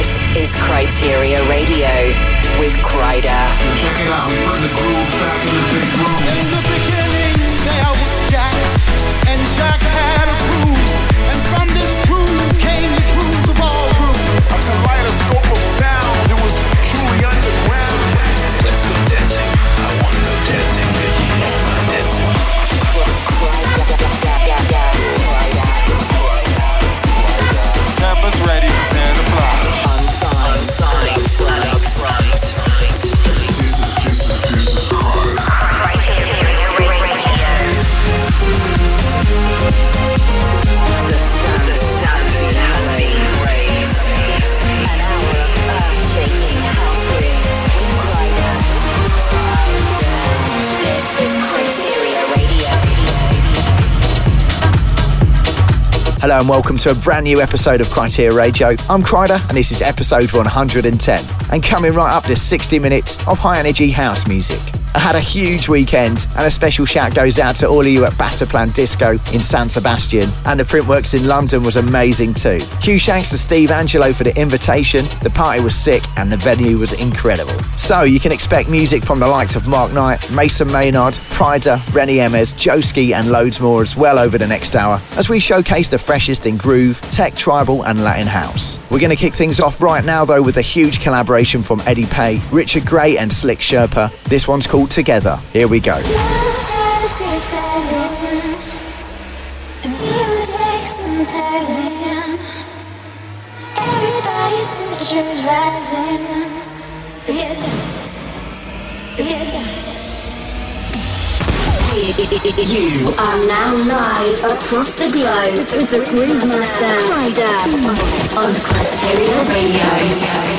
This is Kryteria Radio with Kryder. Check it out, bring the groove back in the big room. In the beginning, there was Jack, and Jack had a and from this came the of all grooves. A kaleidoscope of sound, Hello and welcome to a brand new episode of Kryteria Radio. I'm Kryder and this is episode 110. And coming right up, there's 60 minutes of high energy house music. Had a huge weekend and a special shout goes out to all of you at Bataplan Disco in San Sebastian and the Printworks in London was amazing too. Huge thanks to Steve Angello for the invitation. The party was sick and the venue was incredible. So you can expect music from the likes of Mark Knight, Mason Maynard, Pryda, Rennie Emez, Joski and loads more as well over the next hour as we showcase the freshest in groove, tech, tribal and Latin house. We're going to kick things off right now though with a huge collaboration from Eddie Pay, Richard Gray and Slick Sherpa. This one's called Together. Here we go. You are now live across the globe with the Groove Master Kryder on Kryteria Radio.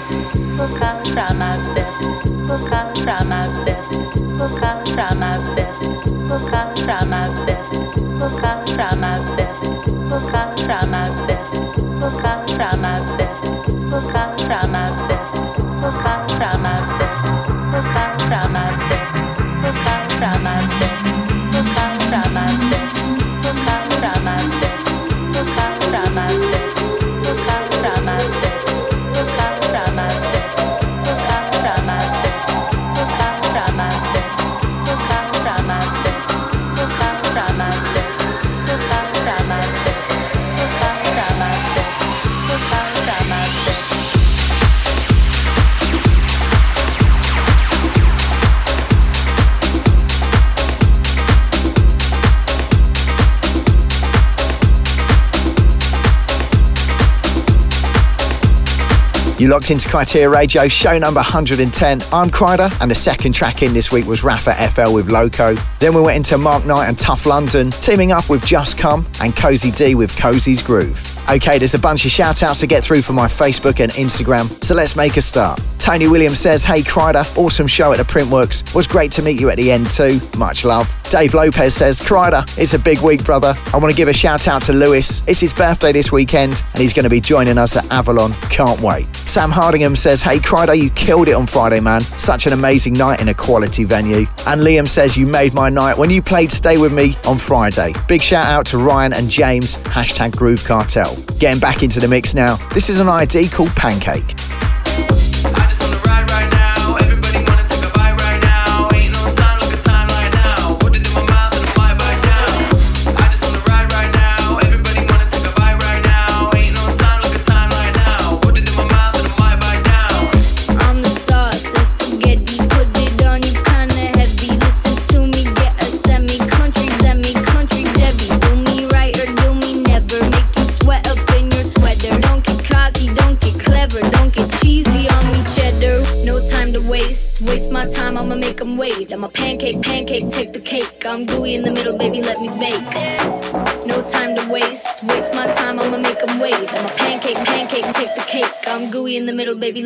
best. Look, I'll try my best. Look, I'll try my best. Look, I'll try my best. Look, I'll try my best. Look, I'll try my best. Look, I'll try my best. Look, I'll try my best. Look, I'll try my best. Look, I'll locked into Kryteria Radio, show number 110. I'm Kryder, and the second track in this week was Rafa FL with Loco. Then we went into Mark Knight and Tuff London, teaming up with Just Come and Cozy D with Cozy's Groove. Okay, there's a bunch of shout outs to get through for my Facebook and Instagram, so let's make a start. Tony Williams says, Hey Kryder, awesome show at the Printworks. Was great to meet you at the end too. Much love. Dave Lopez says, Kryder, it's a big week, brother. I want to give a shout out to Lewis. It's his birthday this weekend and he's going to be joining us at Avalon. Can't wait. Sam Hardingham says, Hey Kryder, you killed it on Friday, man. Such an amazing night in a quality venue. And Liam says, You made my night when you played Stay With Me on Friday. Big shout out to Ryan and James, hashtag Groove Cartel. Getting back into the mix now. This is an ID called Pancake.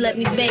let me be.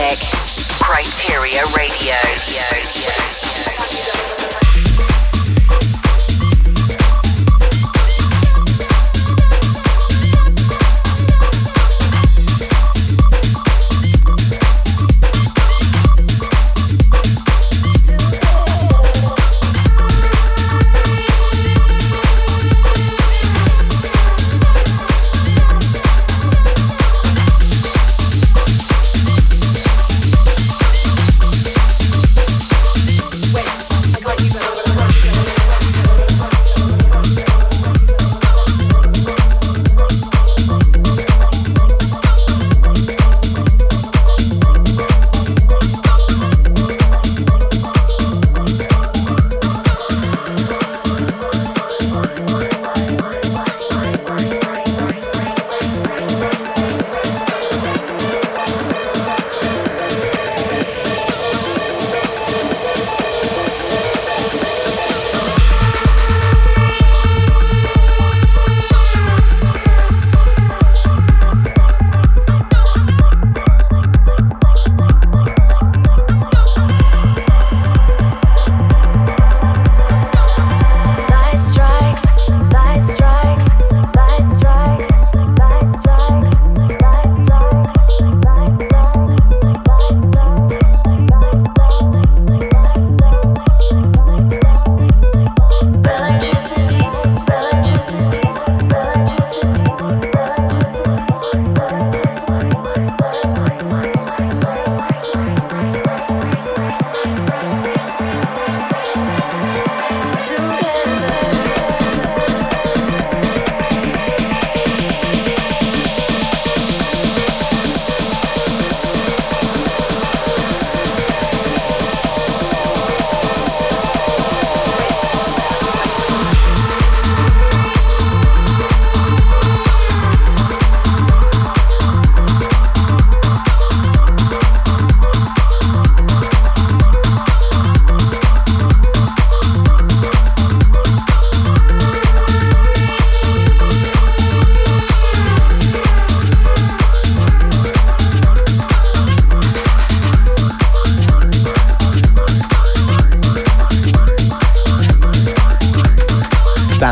Music.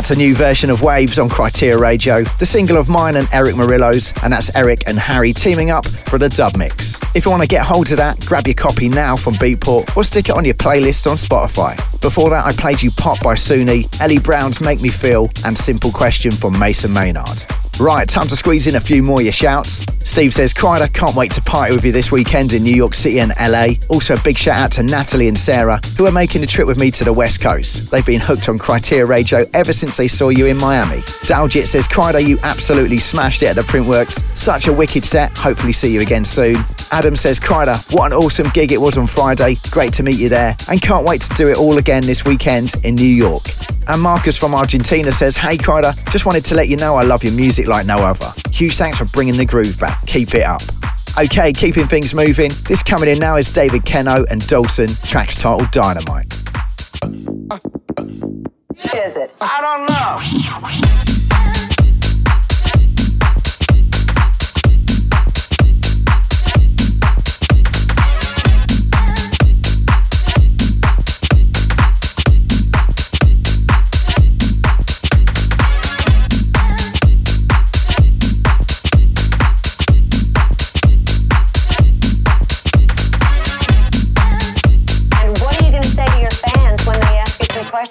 That's a new version of Waves on Kryteria Radio, the single of mine and Eric Morillo's, and that's Eric and Harry teaming up for the dub mix. If you want to get hold of that, grab your copy now from Beatport or stick it on your playlist on Spotify. Before that, I played you Pop by Suni, Ellie Brown's Make Me Feel, and Simple Question from Mason Maynard. Right, time to squeeze in a few more your shouts. Steve says, Kryder, can't wait to party with you this weekend in New York City and LA. Also, a big shout out to Natalie and Sarah, who are making a trip with me to the West Coast. They've been hooked on Kryteria Radio ever since they saw you in Miami. Daljit says, Kryder, you absolutely smashed it at the Printworks. Such a wicked set. Hopefully, see you again soon. Adam says, Kryder, what an awesome gig it was on Friday. Great to meet you there. And can't wait to do it all again this weekend in New York. And Marcus from Argentina says, Hey Kryder, just wanted to let you know I love your music like no other. Huge thanks for bringing the groove back. Keep it up. Okay, keeping things moving. This coming in now is David Keno and Dawson, tracks titled Dynamite. Is it? I don't know.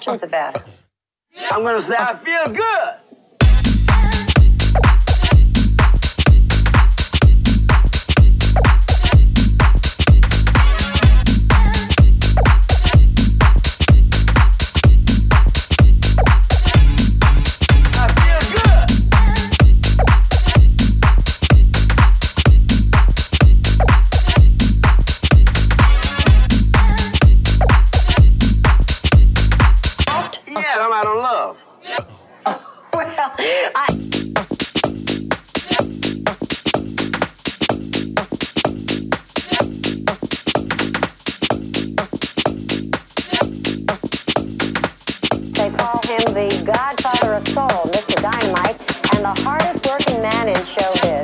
Questions about it? I'm gonna say I feel good. man in showbiz.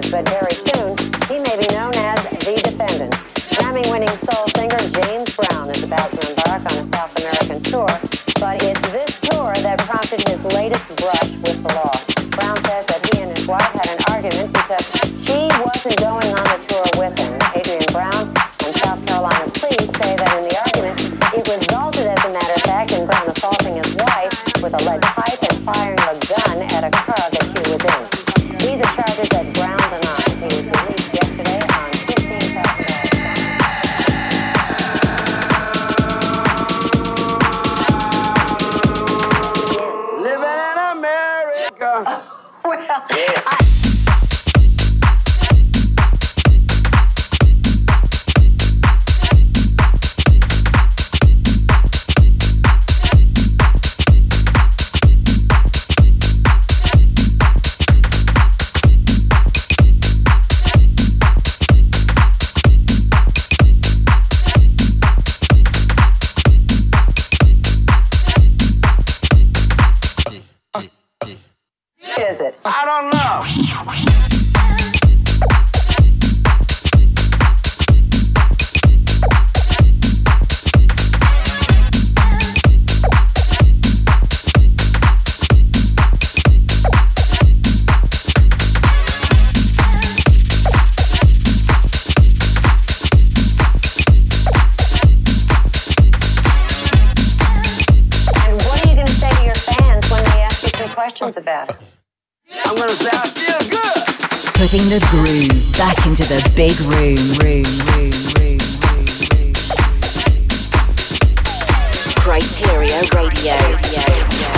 Room, room, room, room, room. Kryteria Radio.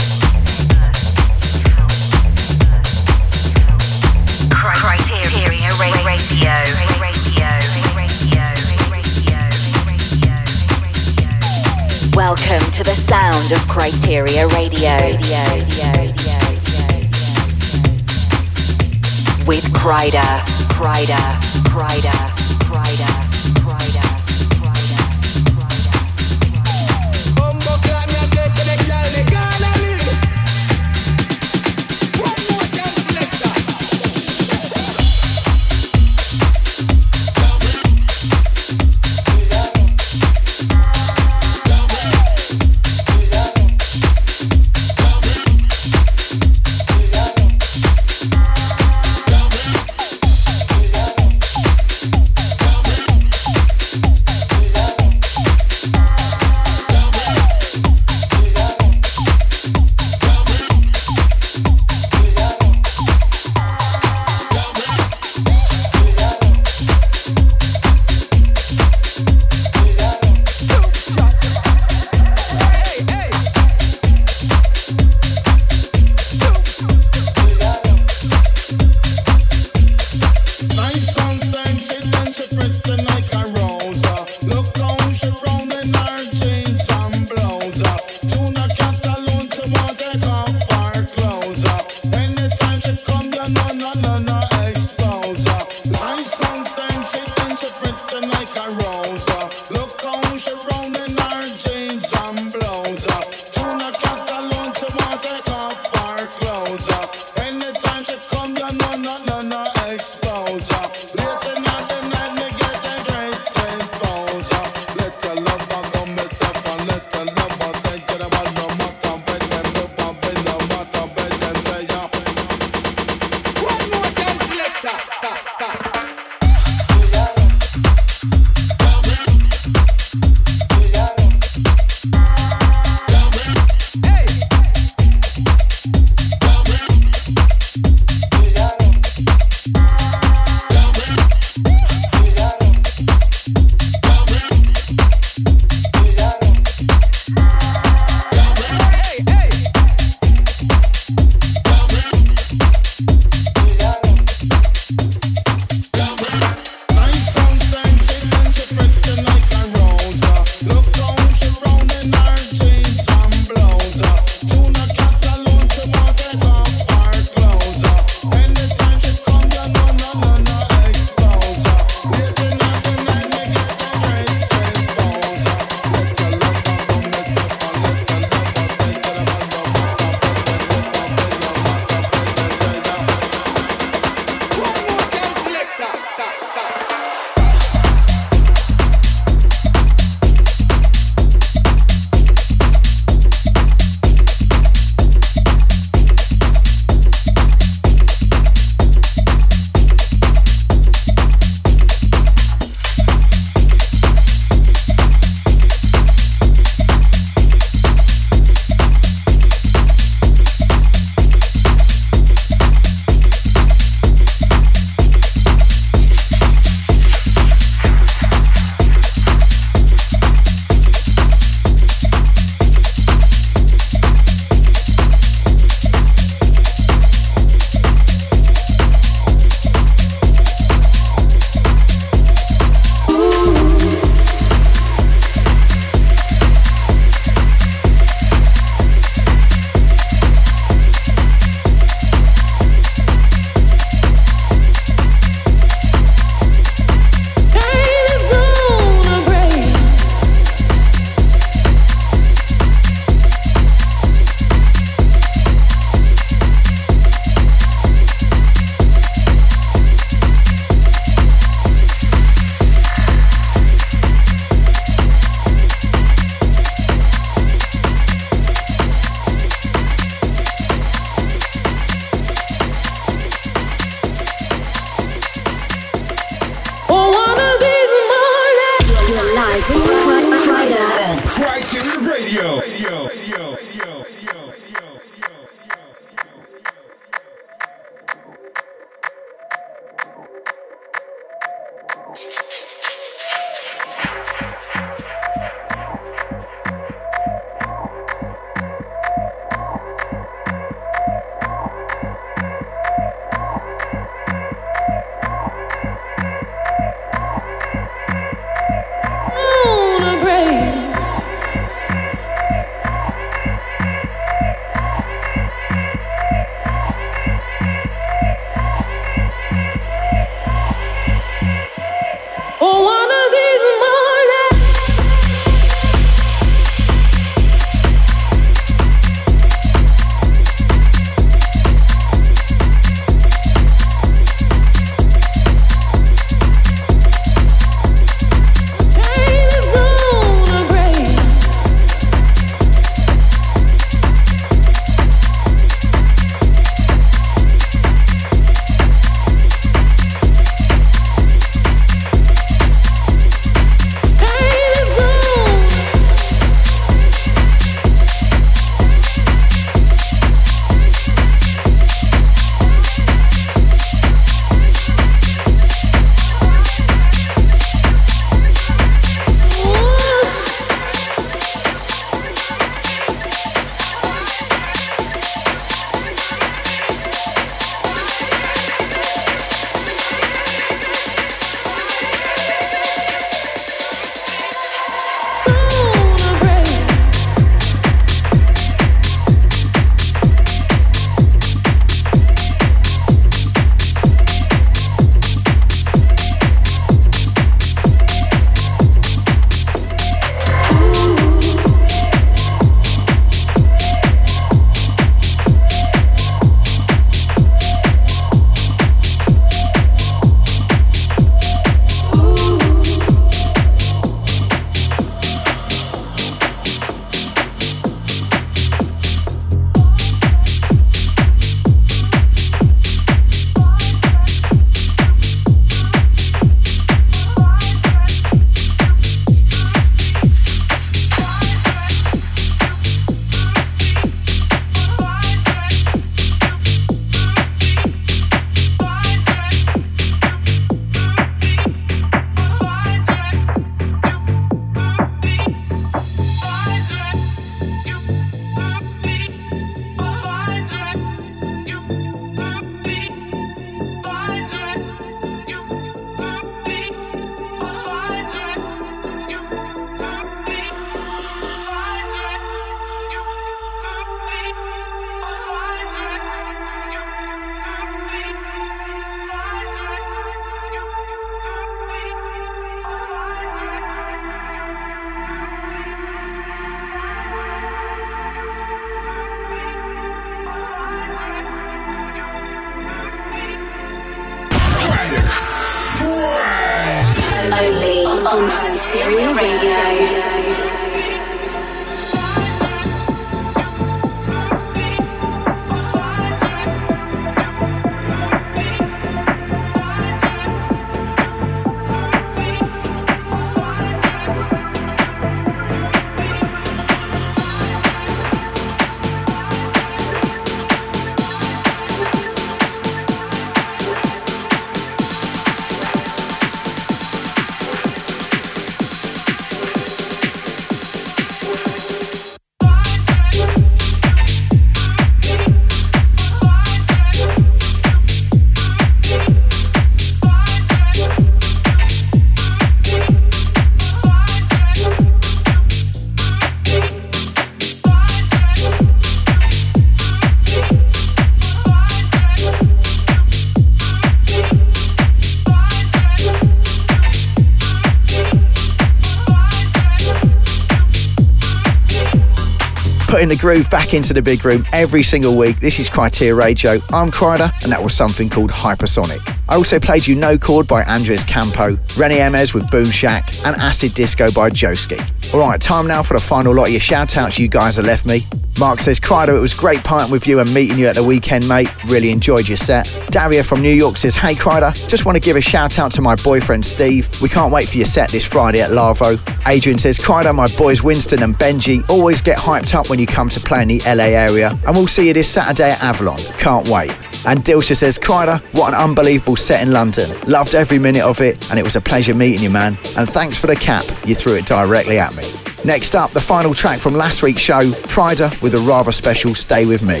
Putting the groove back into the big room every single week. This is Kryteria Radio. I'm Kryder, and that was something called Hypersonic. I also played you No Chord by Andres Campo, Rennie Emes with Boom Shack, and Acid Disco by Joski. Alright, time now for the final lot of your shout outs you guys have left me. Mark says, Kryder, it was great partying with you and meeting you at the weekend, mate. Really enjoyed your set. Daria from New York says, Hey Kryder, just want to give a shout out to my boyfriend Steve. We can't wait for your set this Friday at Lavo. Adrian says, Kryder, my boys Winston and Benji always get hyped up when you come to play in the LA area, and we'll see you this Saturday at Avalon. Can't wait. And Dilsha says, Kryder, what an unbelievable set in London. Loved every minute of it, and it was a pleasure meeting you, man. And thanks for the cap, you threw it directly at me. Next up, the final track from last week's show, Kryder with a rather special Stay With Me.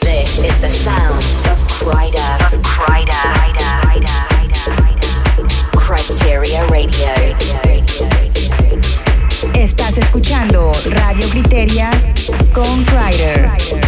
This is the sound of Kryder. Of Kryder. Kryteria Radio. Estás escuchando Radio Kryteria con Kryder.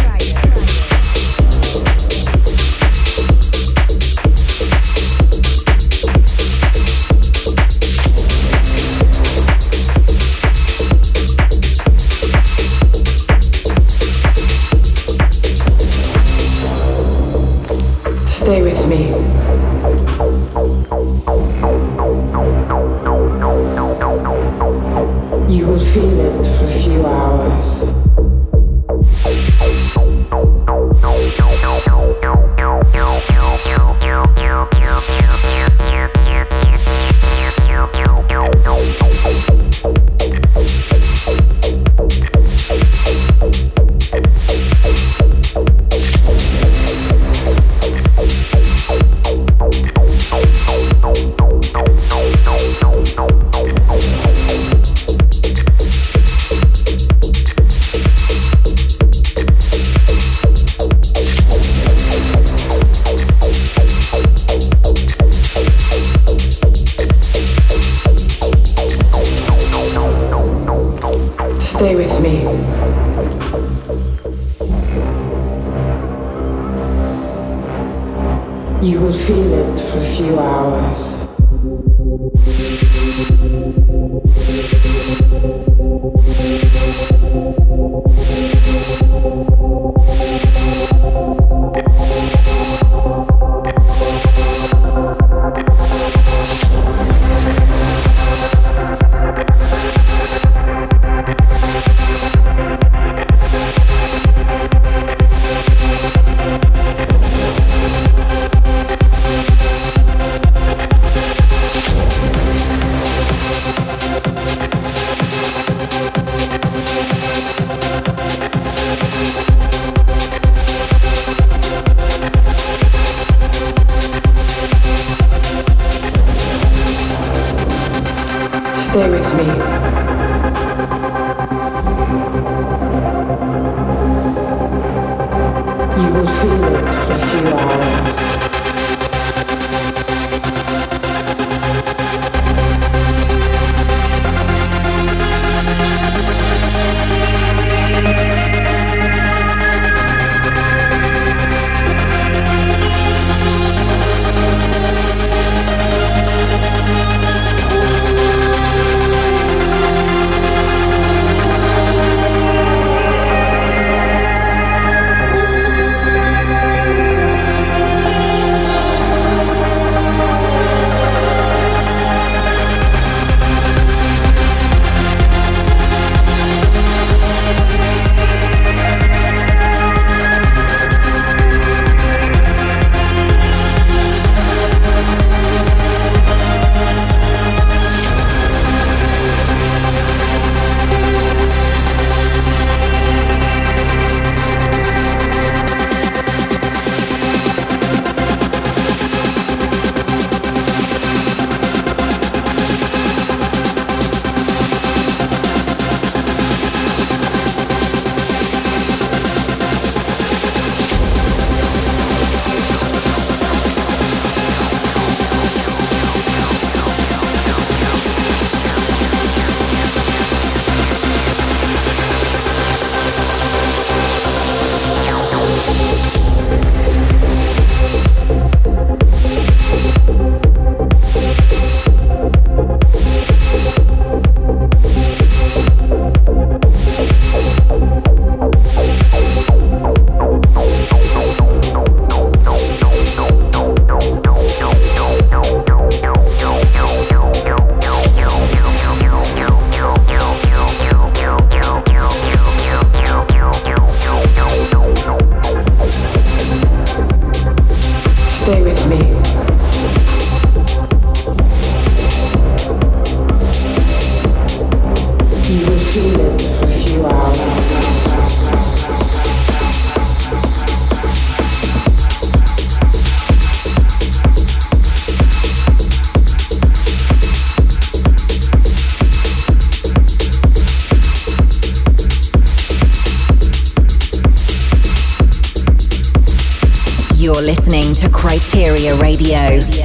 To Kryteria Radio.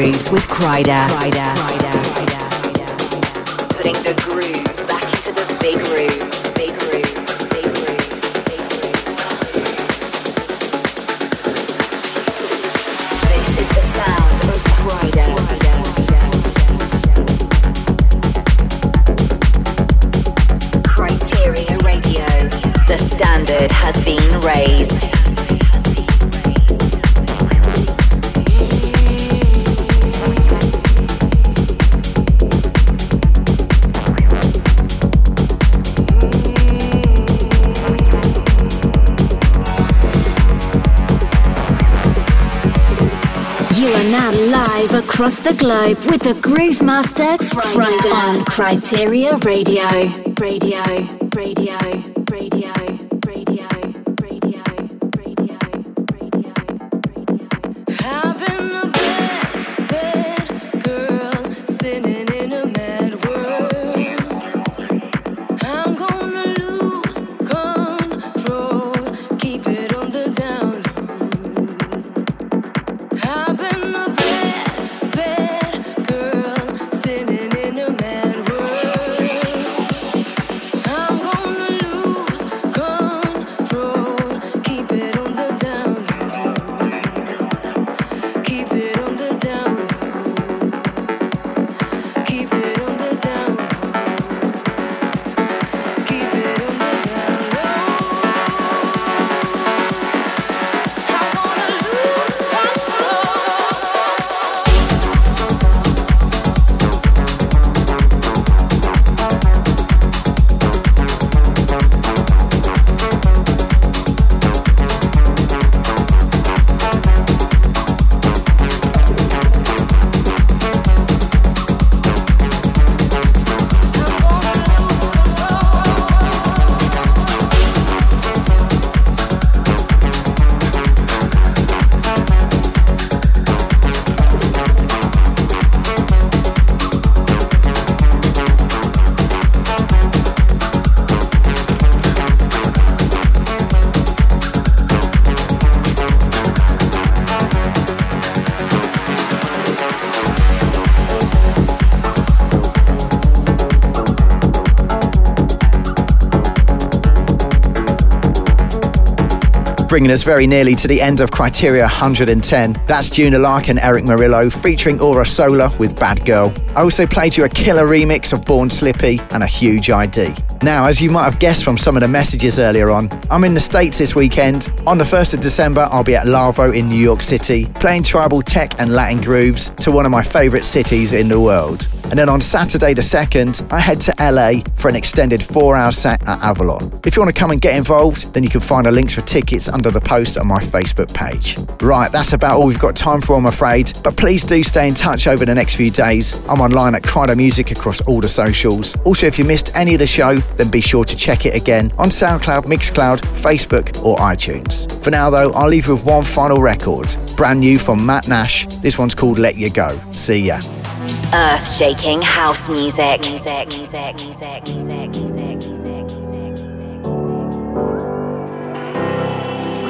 Grooves with Kryder. Putting the groove back into the big room. The standard has been raised. Across the globe with the Groove Master Friday on Kryteria. Radio, radio, radio, bringing us very nearly to the end of Kryteria 110. That's Juna Lark and Erick Morillo featuring Aura Solar with Bad Girl. I also played you a killer remix of Born Slippy and a huge ID. Now, as you might have guessed from some of the messages earlier on, I'm in the States this weekend. On the 1st of December, I'll be at Lavo in New York City, playing tribal tech and Latin grooves to one of my favourite cities in the world. And then on Saturday the 2nd, I head to LA for an extended four hour set at Avalon. If you want to come and get involved, then you can find the links for tickets under the post on my Facebook page. Right, that's about all we've got time for, I'm afraid. But please do stay in touch over the next few days. I'm online at Kryder Music across all the socials. Also, if you missed any of the show, then be sure to check it again on SoundCloud, Mixcloud, Facebook, or iTunes. For now, though, I'll leave you with one final record. Brand new from Matt Nash. This one's called Let You Go. See ya. Earth shaking house music. music, music, music, music, music, music.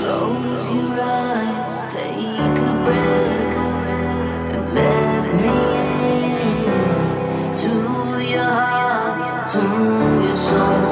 Close your eyes, take a breath, and let me in to your heart, to your soul.